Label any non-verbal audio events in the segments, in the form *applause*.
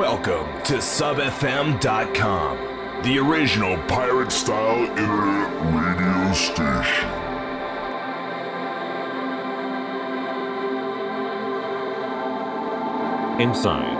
Welcome to SubFM.com, the original pirate style internet radio station. Incyde.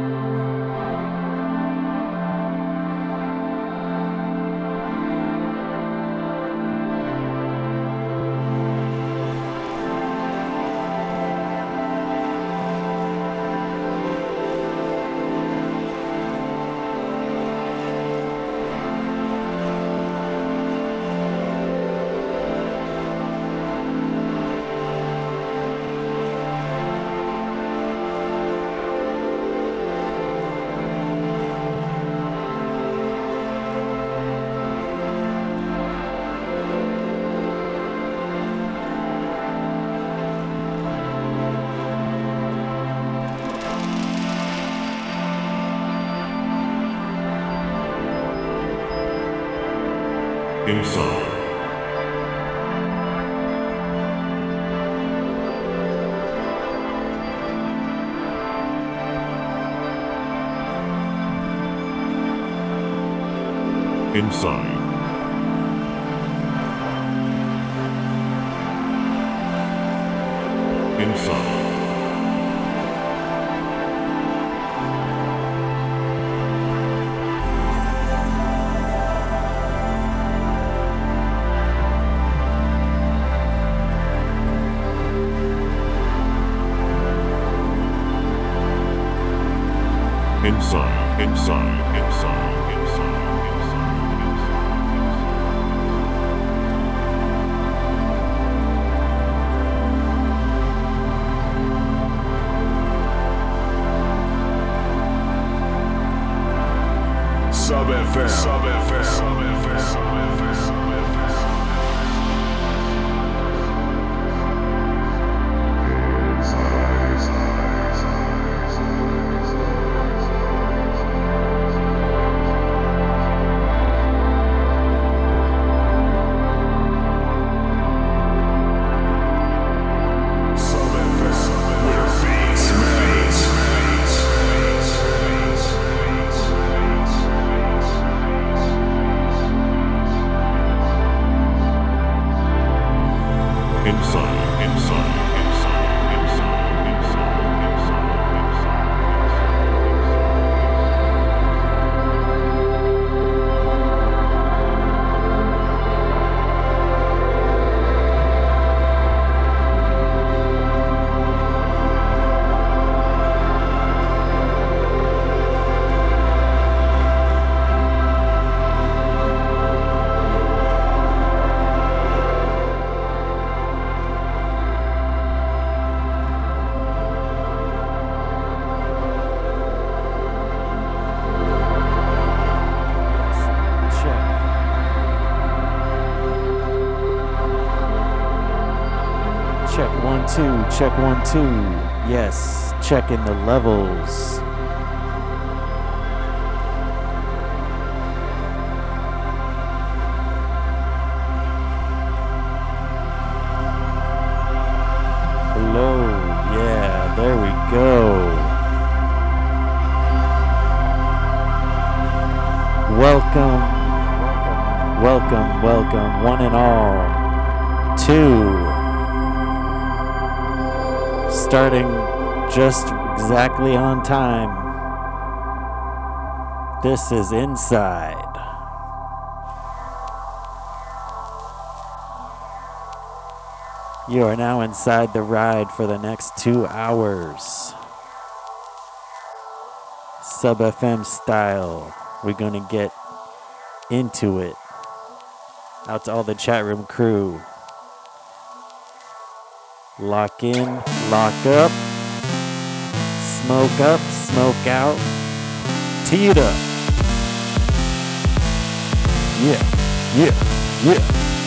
Incyde. Check one, two. Yes, checking the levels. Hello. Yeah, there we go. Welcome, welcome, welcome, one and all, to starting just exactly on time. This is Incyde. You are now inside the ride for the next two hours. Sub FM style. We're going to get into it. Out to all the chat room crew. Lock in, lock up, smoke up, smoke out. Tee it up. Yeah, yeah, yeah.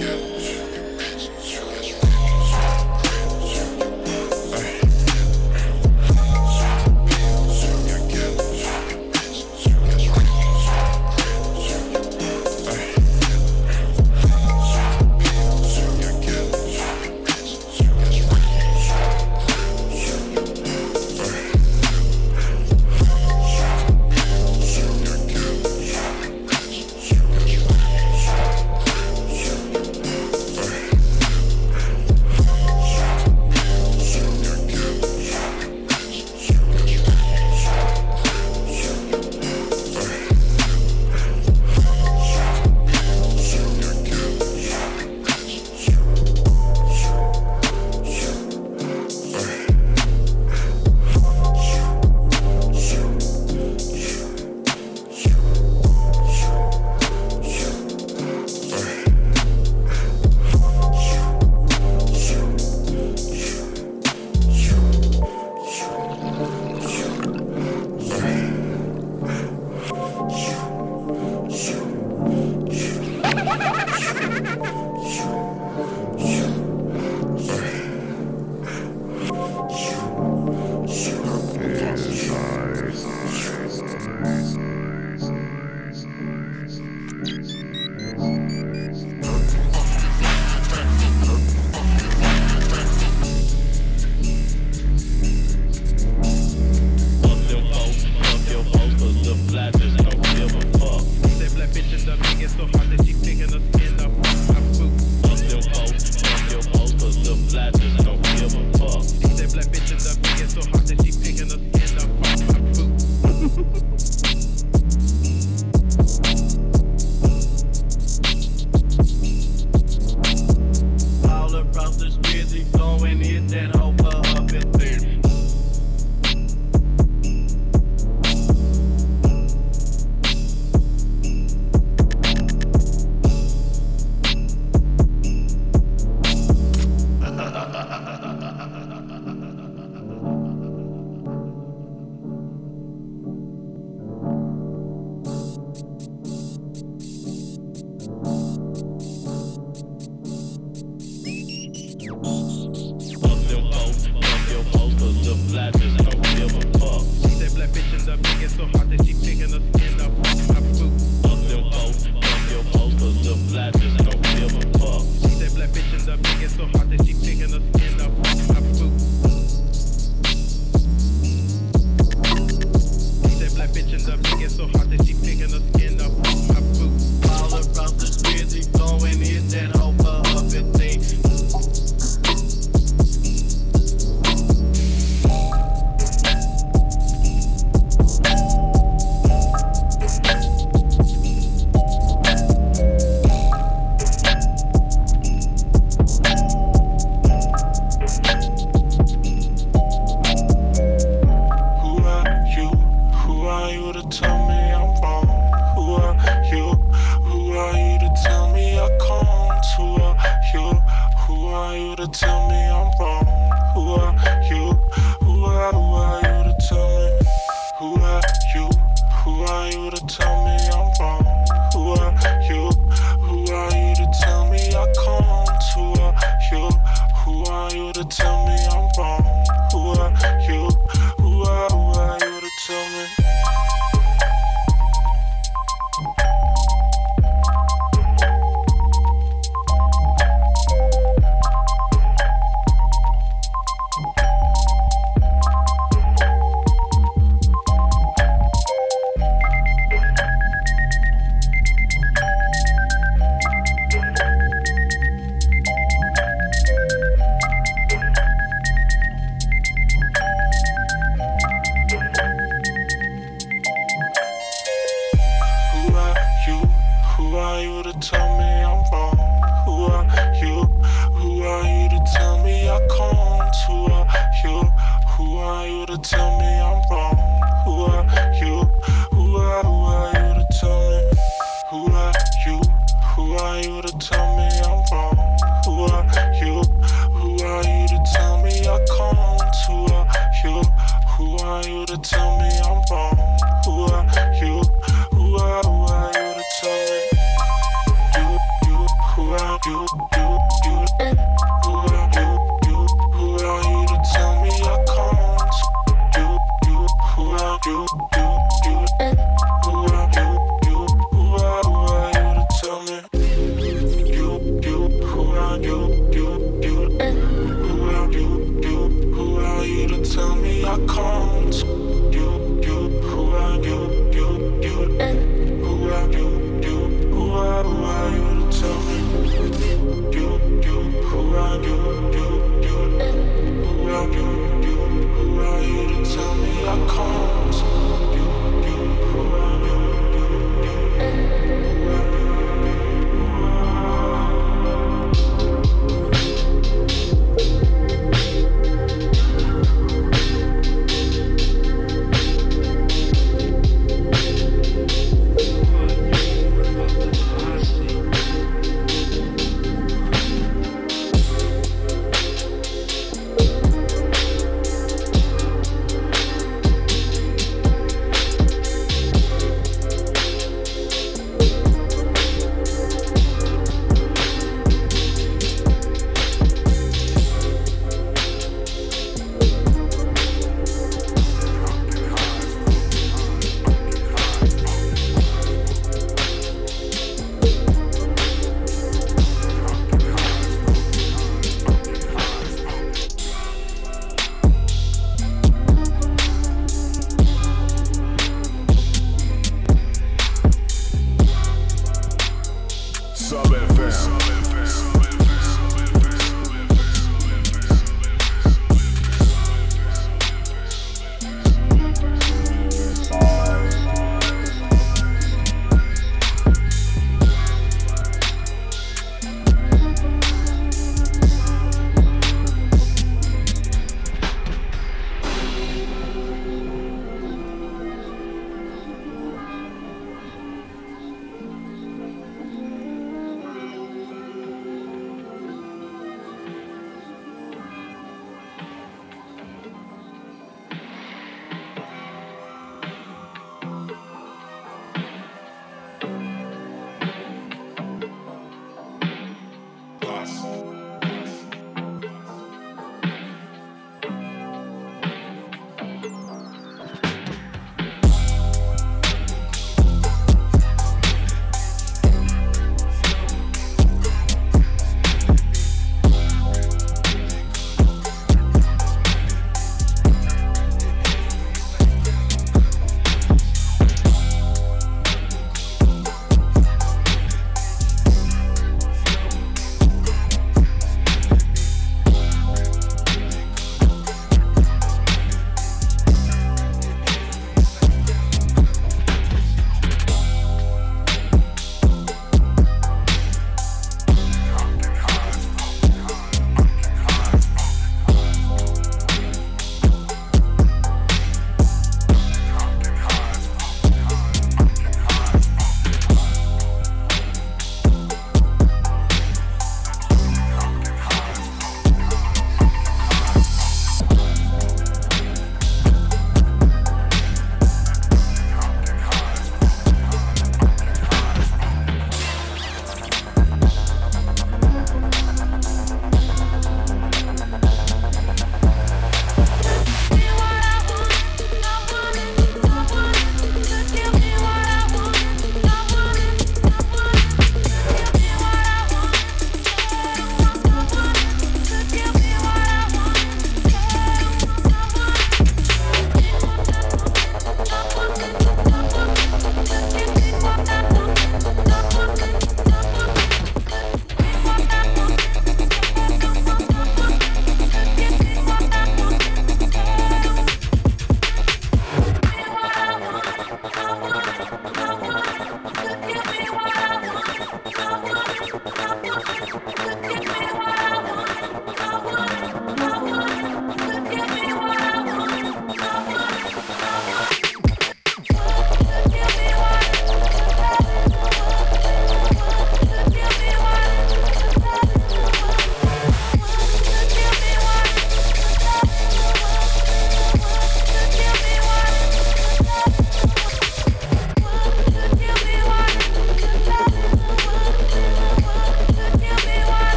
Yeah.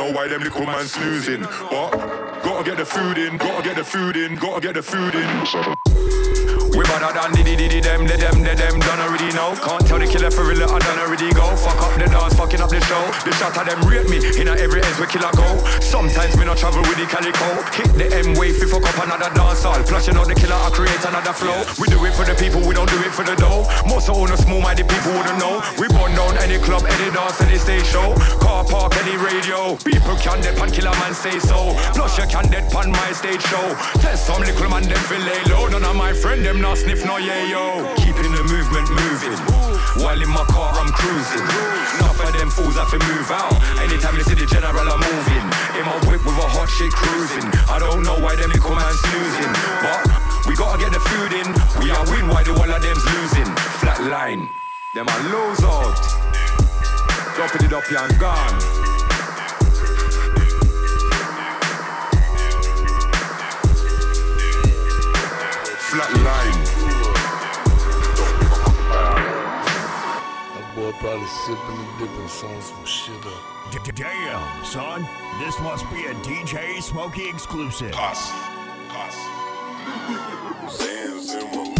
know why them little man snoozing. But gotta get the food in, gotta get the food in, gotta get the food in. We better than diddy diddy them, the them, the them, done already know. Can't tell the killer for real, I done already go. Fuck up the dance, fucking up the show. The shot of them rape me, in every ends where killer go. Sometimes me not travel with the calico. Hit the M wave, we fuck up another dance hall. Plus you the killer, I create another flow. We do it for the people, we don't do it for the dough. Most of all the small-minded people wouldn't know. We burn down any club, any dance, any stage show. Car park, any radio. People can depend, killer man say so. Plus you can depend my stage show. Tell some little man them feel lay low. None of my friend them not sniff no yeah yo. Keeping the movement moving. While in my car I'm cruising. Enough of them fools I feel move out. Anytime you see the general I'm moving. In my whip with a hot shit cruising. I don't know why them little man snoozing, but we gotta get the food in. We are win while do all of them's losing. Flat line. Them I lose out. Dropping it up, you and gone. up probably sipping and dipping, some shit up. Damn, son, this must be a DJ Smokey exclusive. Cuss, cuss. *laughs* Sands in my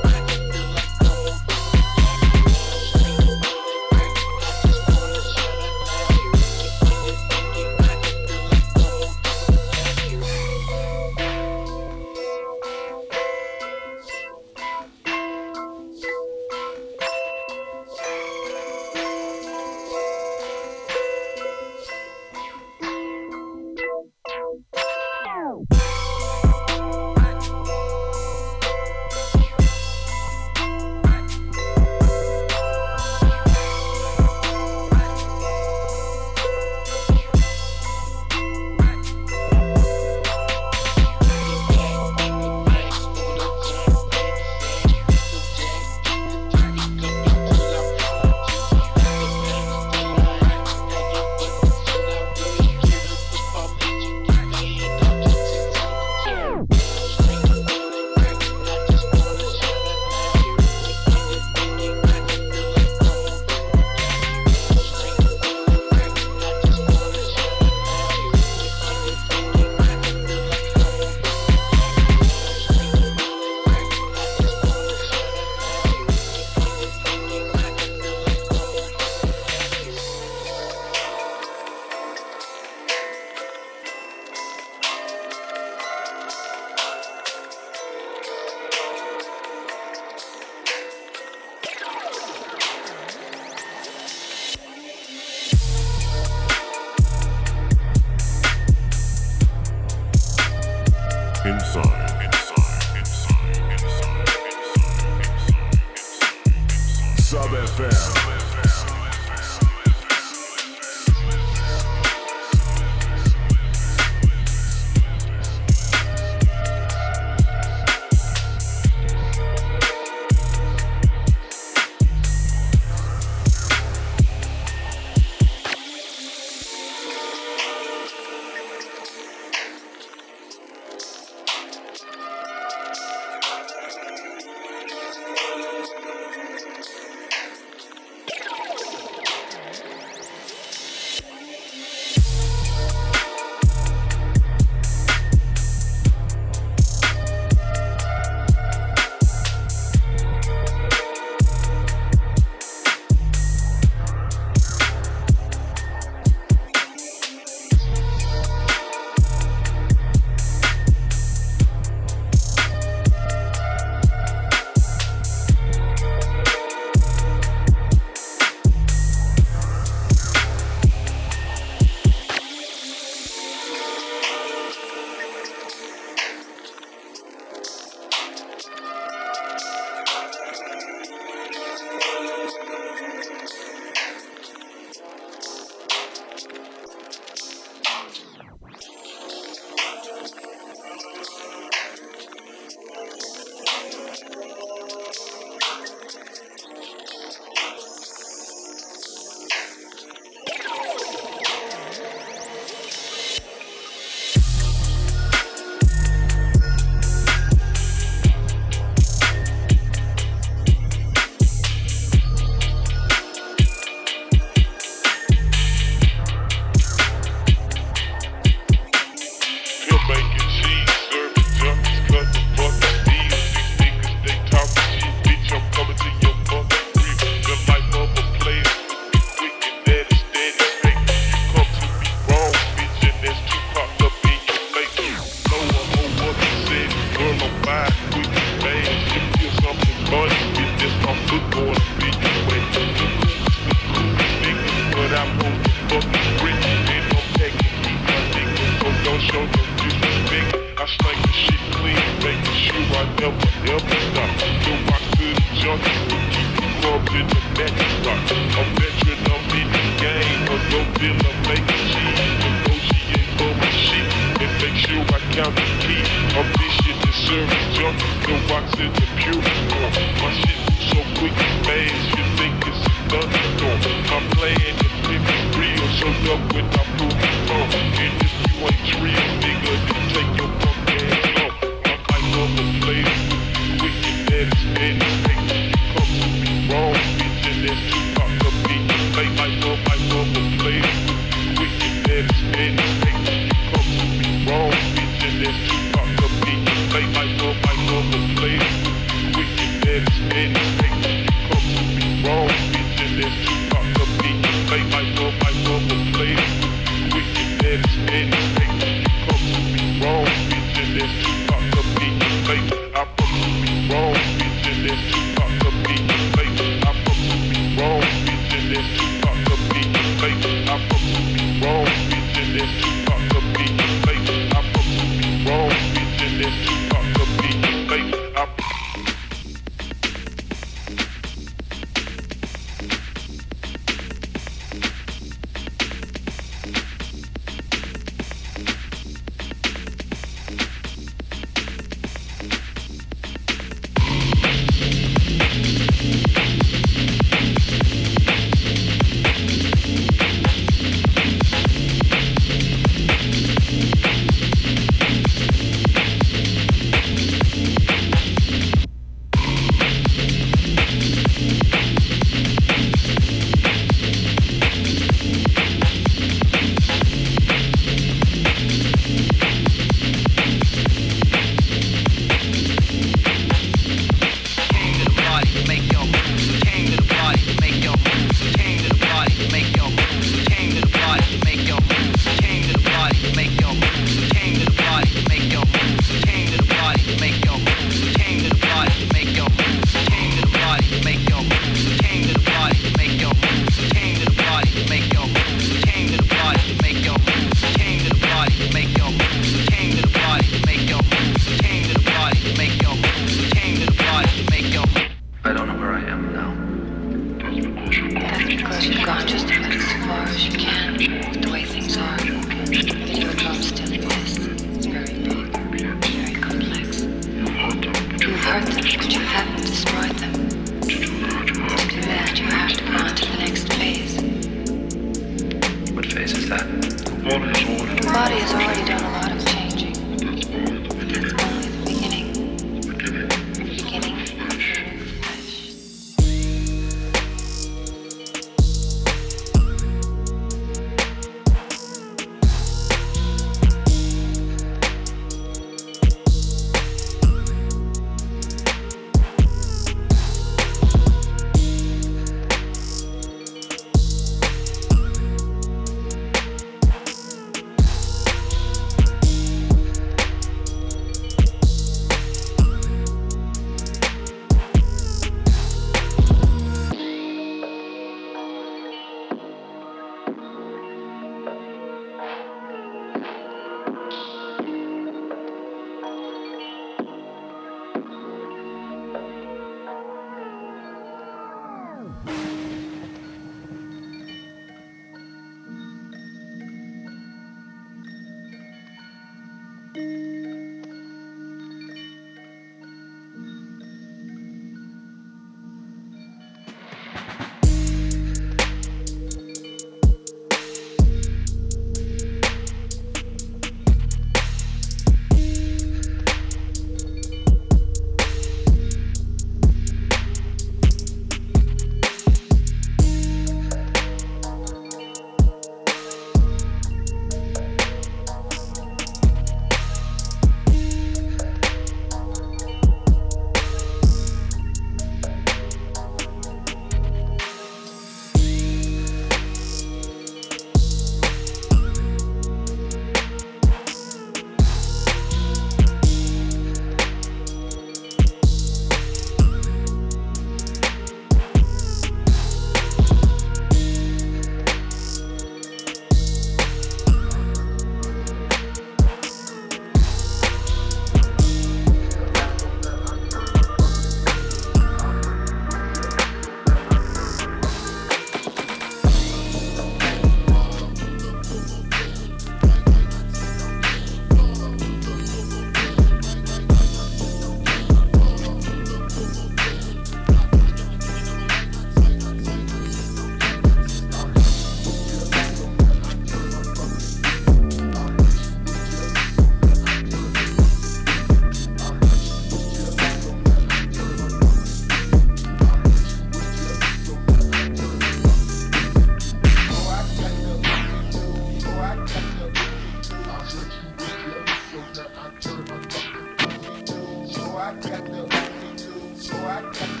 Thank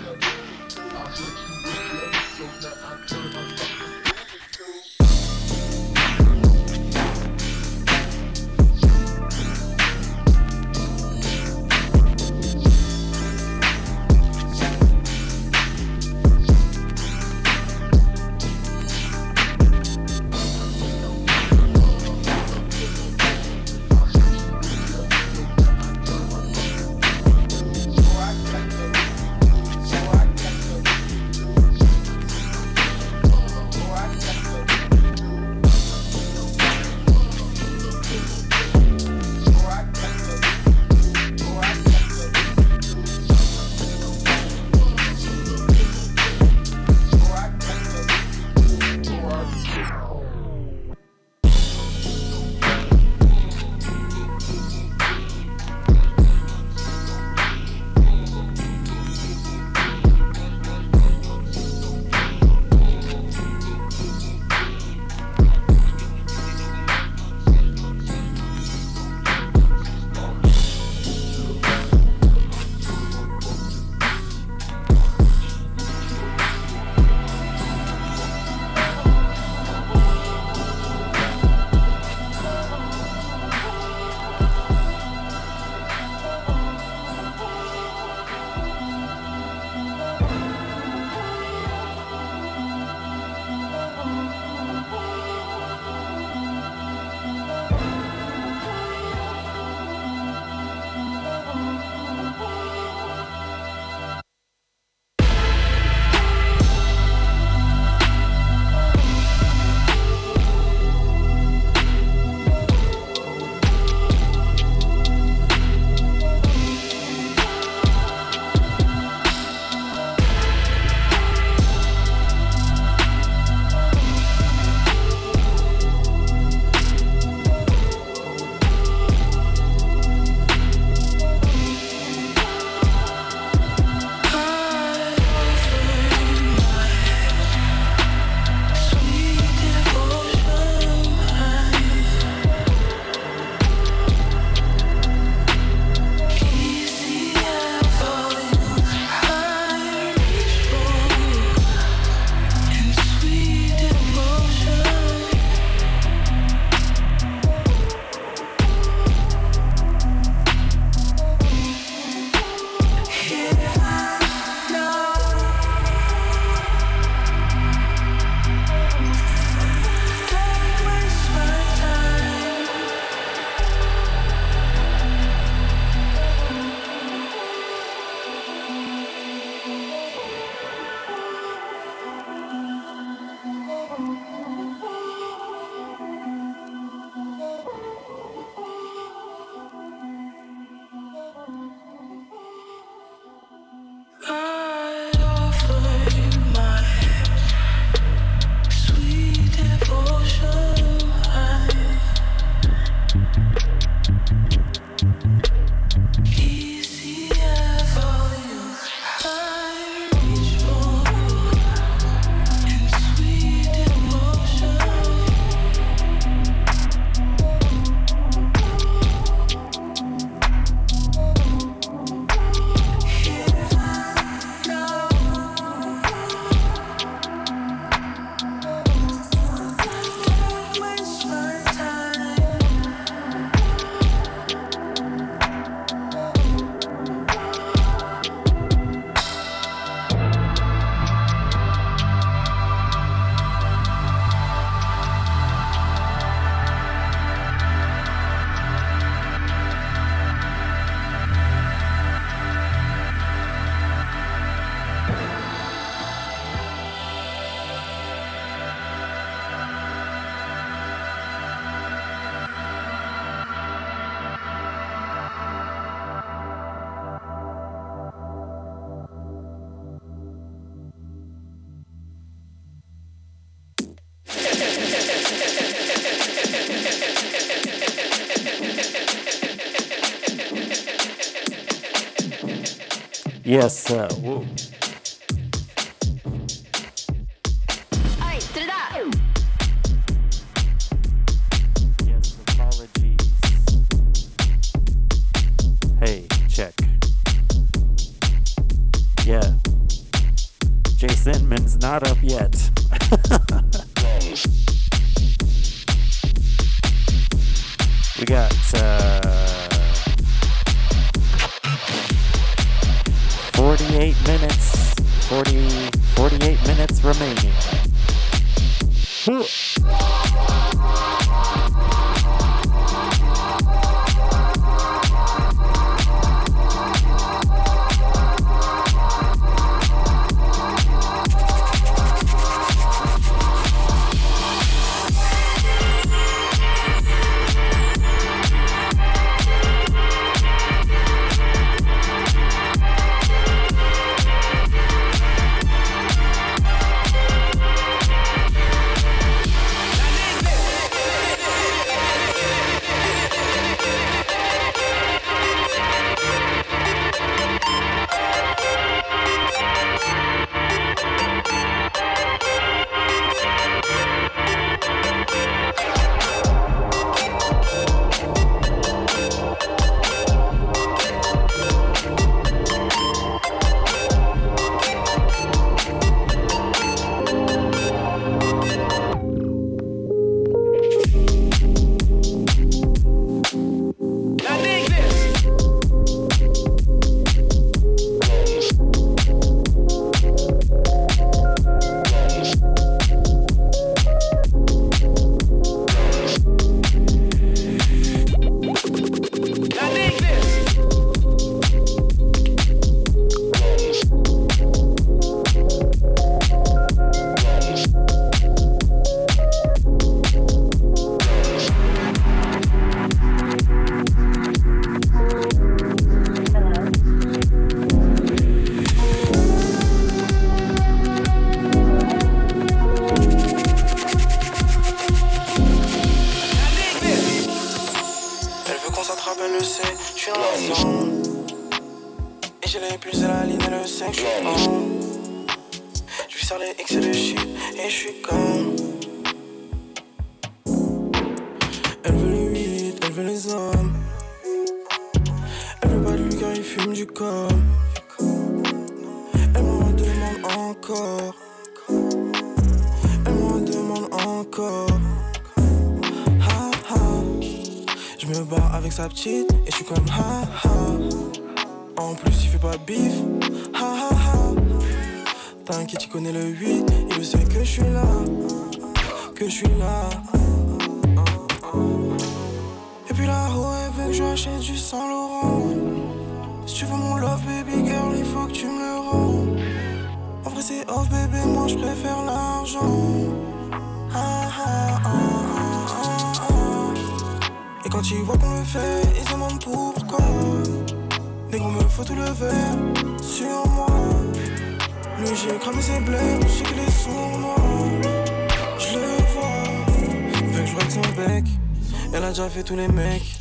Yes, uh, me bats avec sa petite et je suis comme ha ha. En plus, il fait pas bif. Ha ha ha. T'inquiète, il connaît le 8. Il le sait que je suis là. Que je suis là. Et puis là-haut, elle veut que je achète du Saint Laurent. Si tu veux mon love, baby girl, il faut que tu me le rends. En vrai, c'est off, bébé, moi je préfère l'argent. Ah, ah, ah, quand ils voient qu'on le fait, ils se demandent pourquoi. Négro me faut tout le verre sur moi. Lui, j'ai cramé ses blés, je sais qu'il est sournois. Je le vois, veut que je règle son bec. Elle a déjà fait tous les mecs.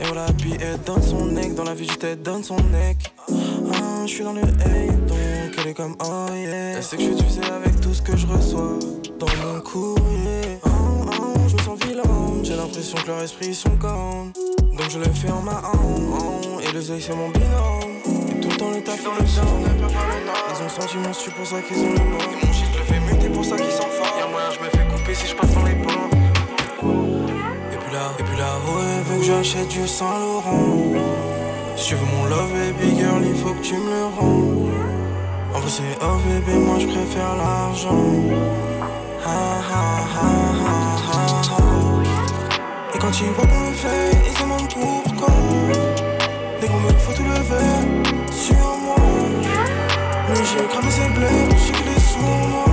Et voilà, puis elle donne son neck. Dans la vie, je t'aide, donne son neck. Ah, je suis dans le hate, donc elle est comme oh yeah. Elle sait que je suis usé avec tout ce que je reçois dans mon courrier. Ah, ah, je me sens vilain, j'ai l'impression que leurs esprits sont gone. Donc je le fais en ma et les oeils c'est mon binôme. Et tout le temps le taf dans le down. Ils ont senti mon stu pour ça qu'ils ont le mot. Et mon shit le fait muter pour ça qu'ils sont forts. Y'a moyen, je me fais couper si je passe dans les ports. Et puis là, et puis là, ouais, veut que j'achète du Saint Laurent. Si tu veux mon love, baby girl, il faut que tu me le rends. En vrai, c'est off, bébé, moi je préfère l'argent. Ha ha ha ha quand ils voient qu'on le fait, ils demandent pourquoi. Dès qu'on me faut tout lever sur moi. Mais j'ai cramé ses blés, j'ai les sous moi.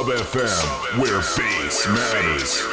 Sub FM, where bass matters.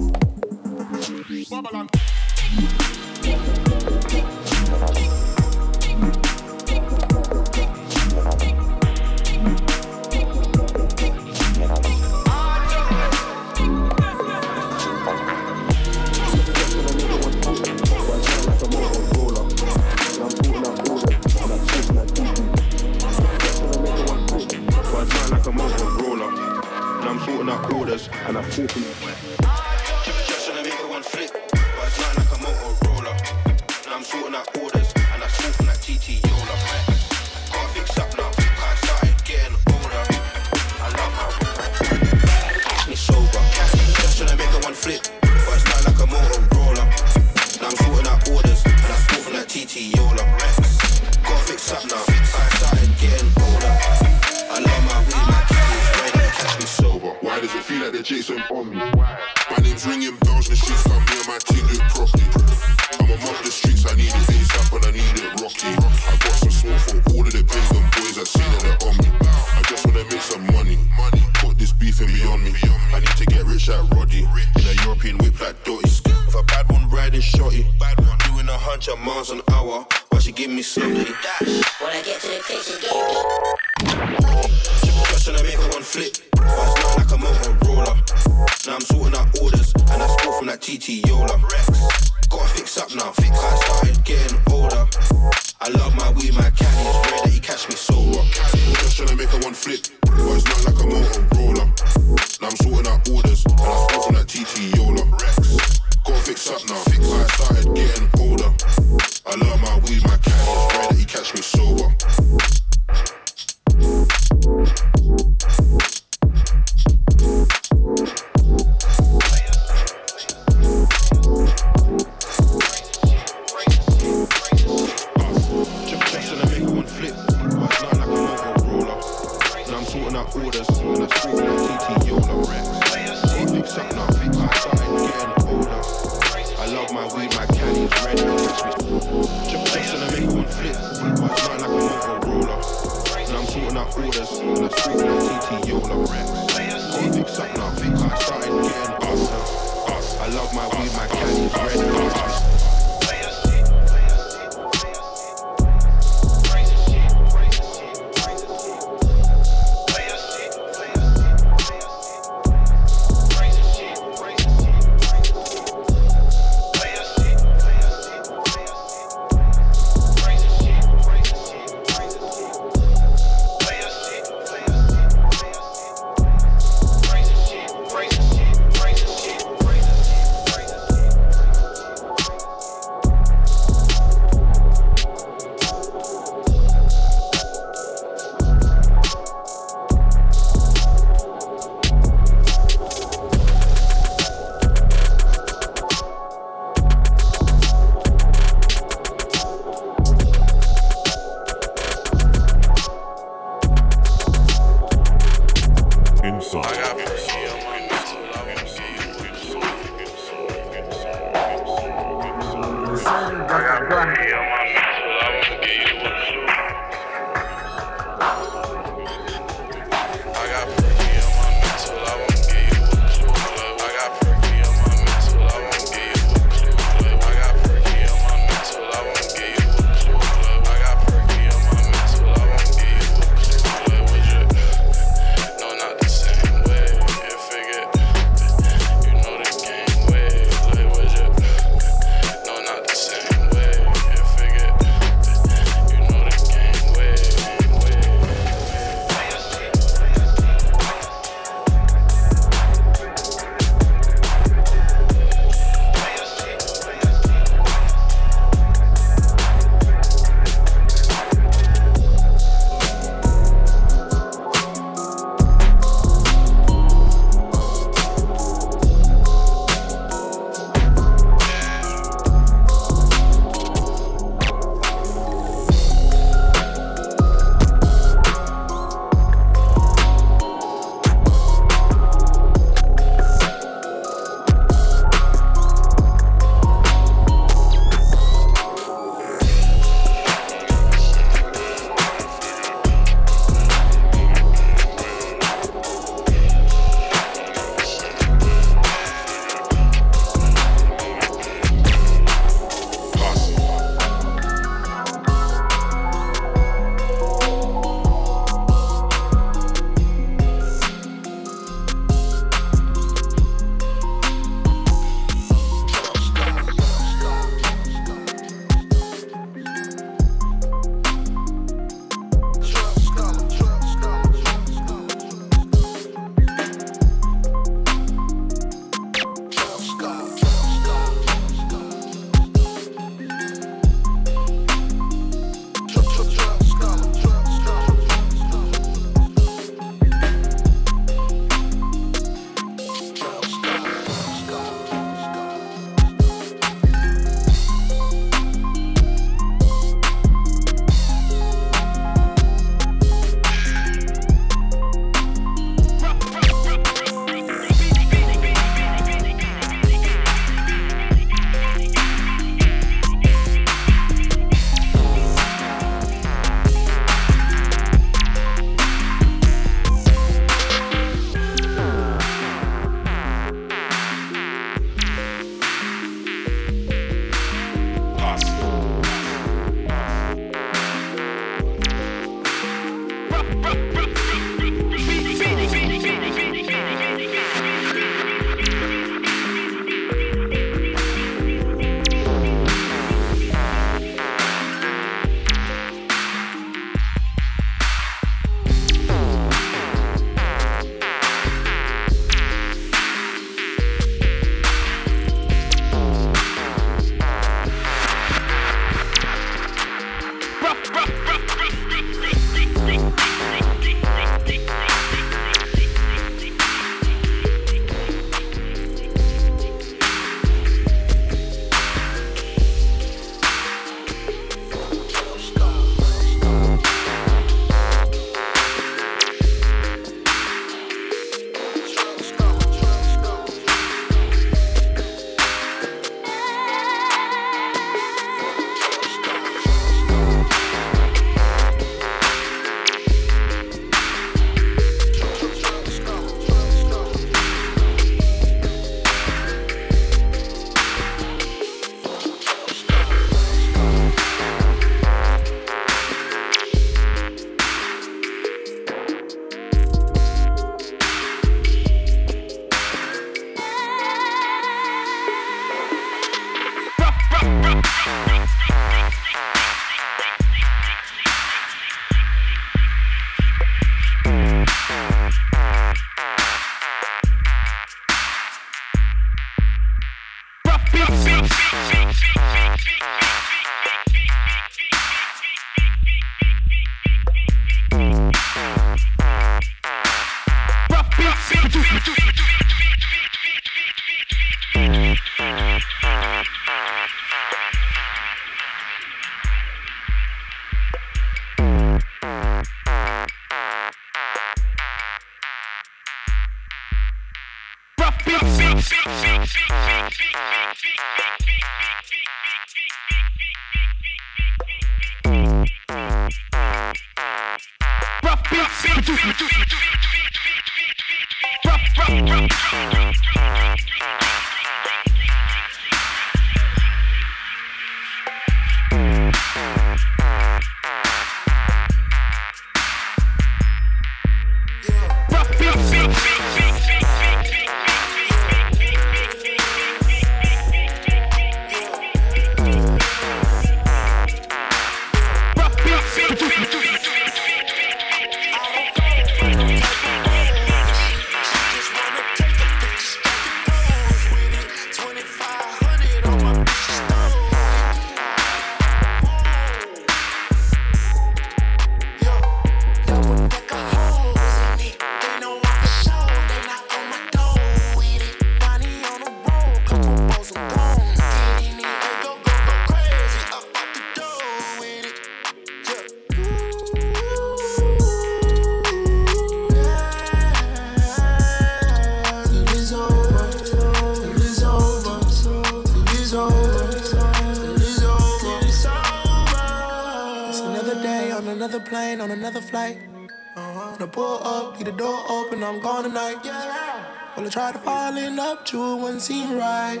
True, wouldn't seem right.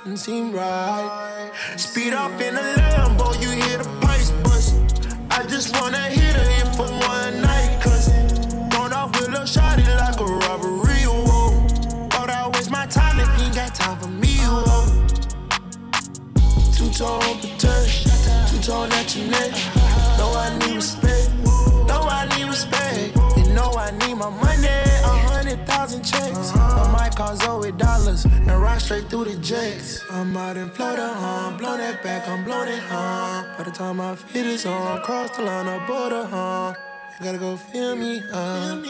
Wouldn't seem right. Speed up in a Lambo, you hear the pipes bust. I just wanna hit straight through the jets. I'm out in Florida, huh? Blow that back, I'm blowing it, huh? By the time I fit is on, cross the line of border, huh? You gotta go feel me, huh?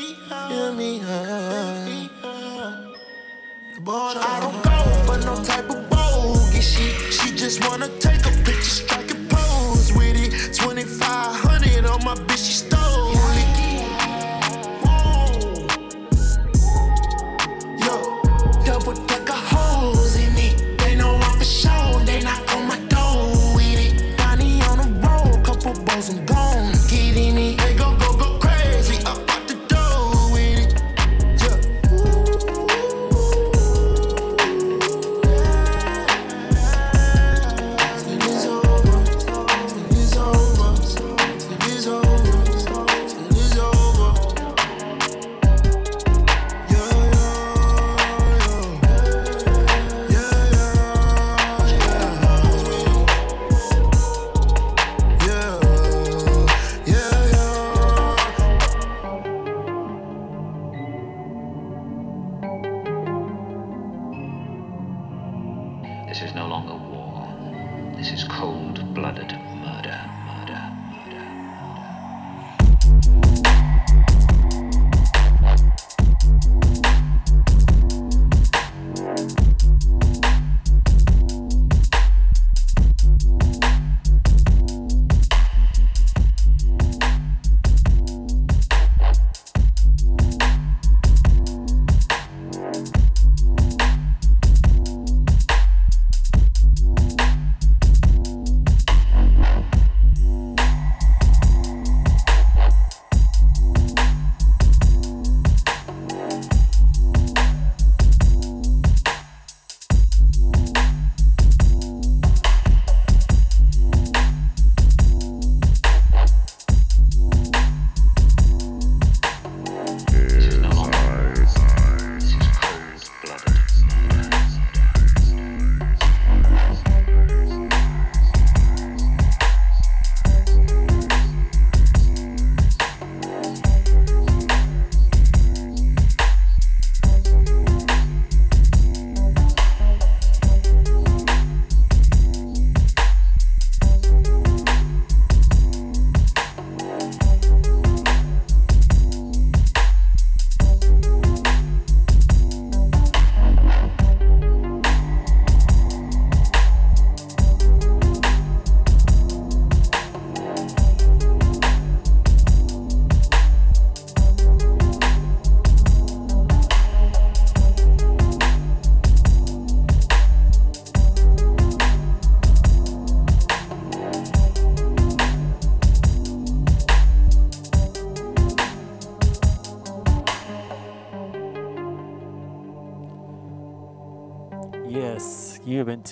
Feel me, huh? The border, I don't go for no type of bogey shit. She just wanna take a picture, strike a pose with it. 2500 on my bitch, she stole road, couple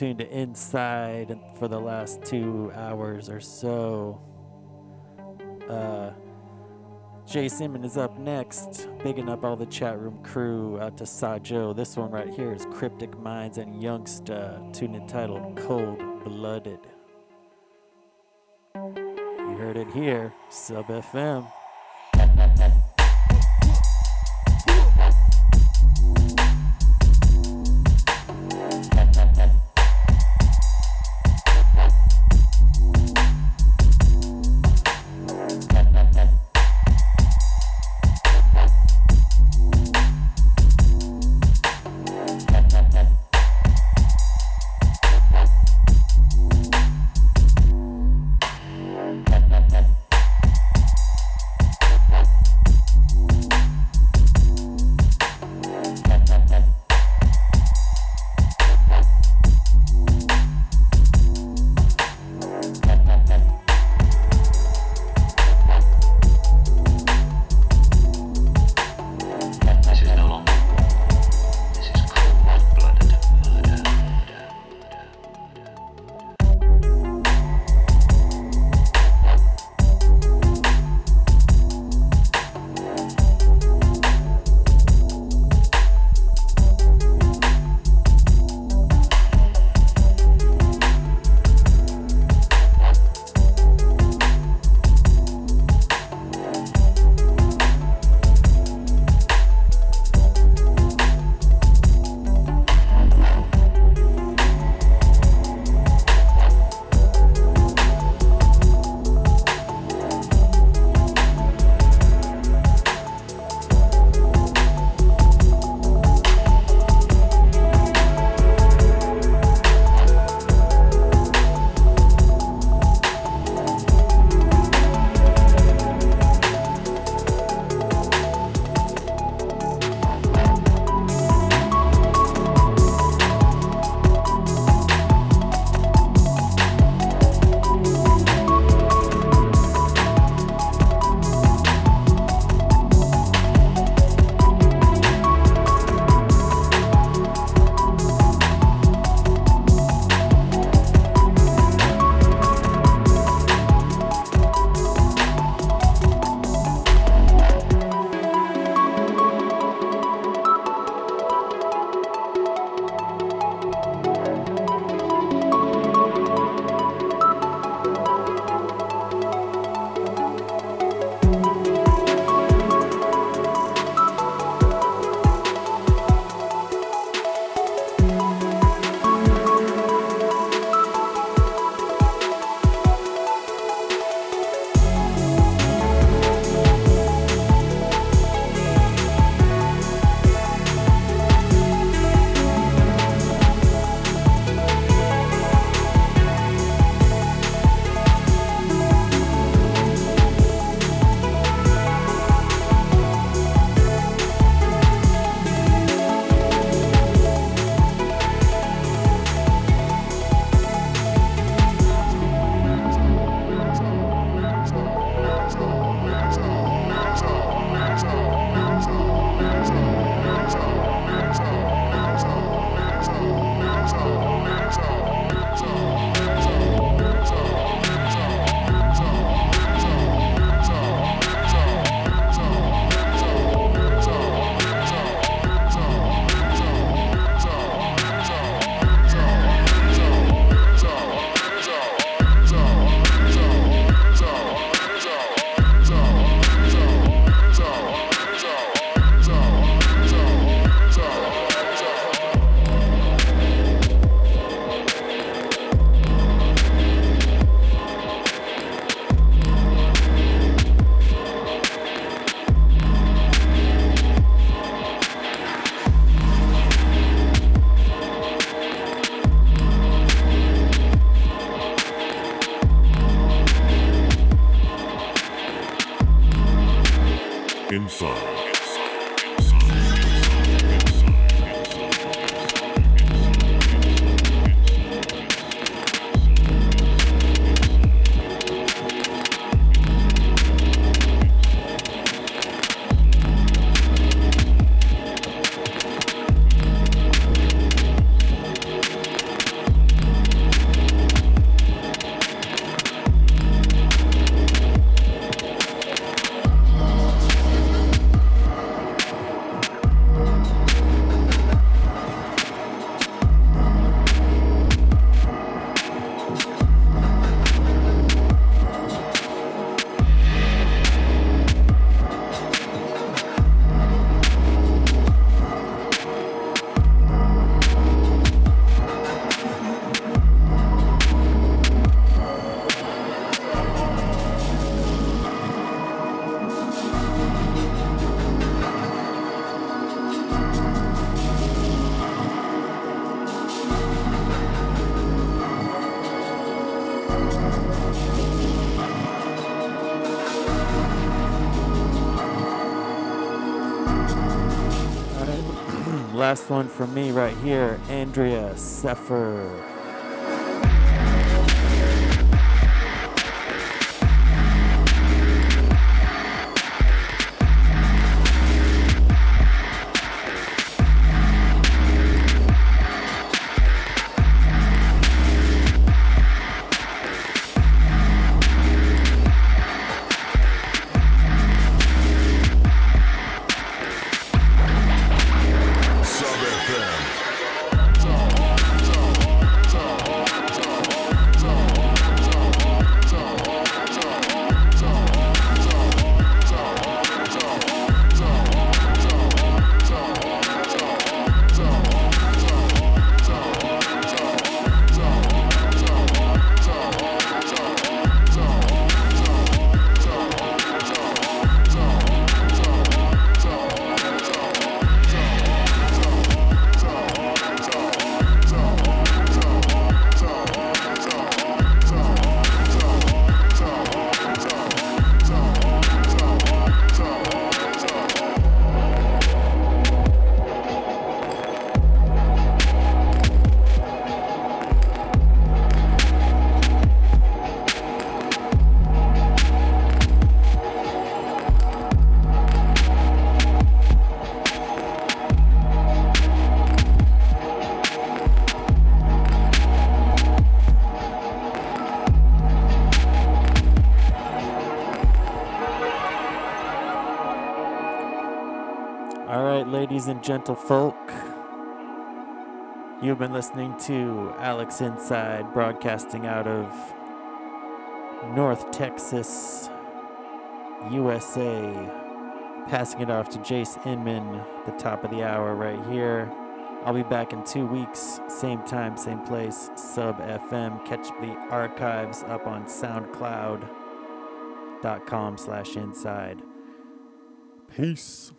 tuned to Incyde for the last two hours or so. Uh, Jay Simon is up next, bigging up all the chat room crew out to Sajo. This one right here is Cryptic Minds and Youngsta, tune entitled Cold Blooded. You heard it here, Sub FM. Incyde. Last one from me right here, Andrea Seffer. Gentlefolk. You've been listening to Alex Incyde, broadcasting out of North Texas, USA. Passing it off to Jace Inman, the top of the hour right here. I'll be back in two weeks, same time, same place, sub FM. Catch the archives up on SoundCloud.com slash incyde. Peace.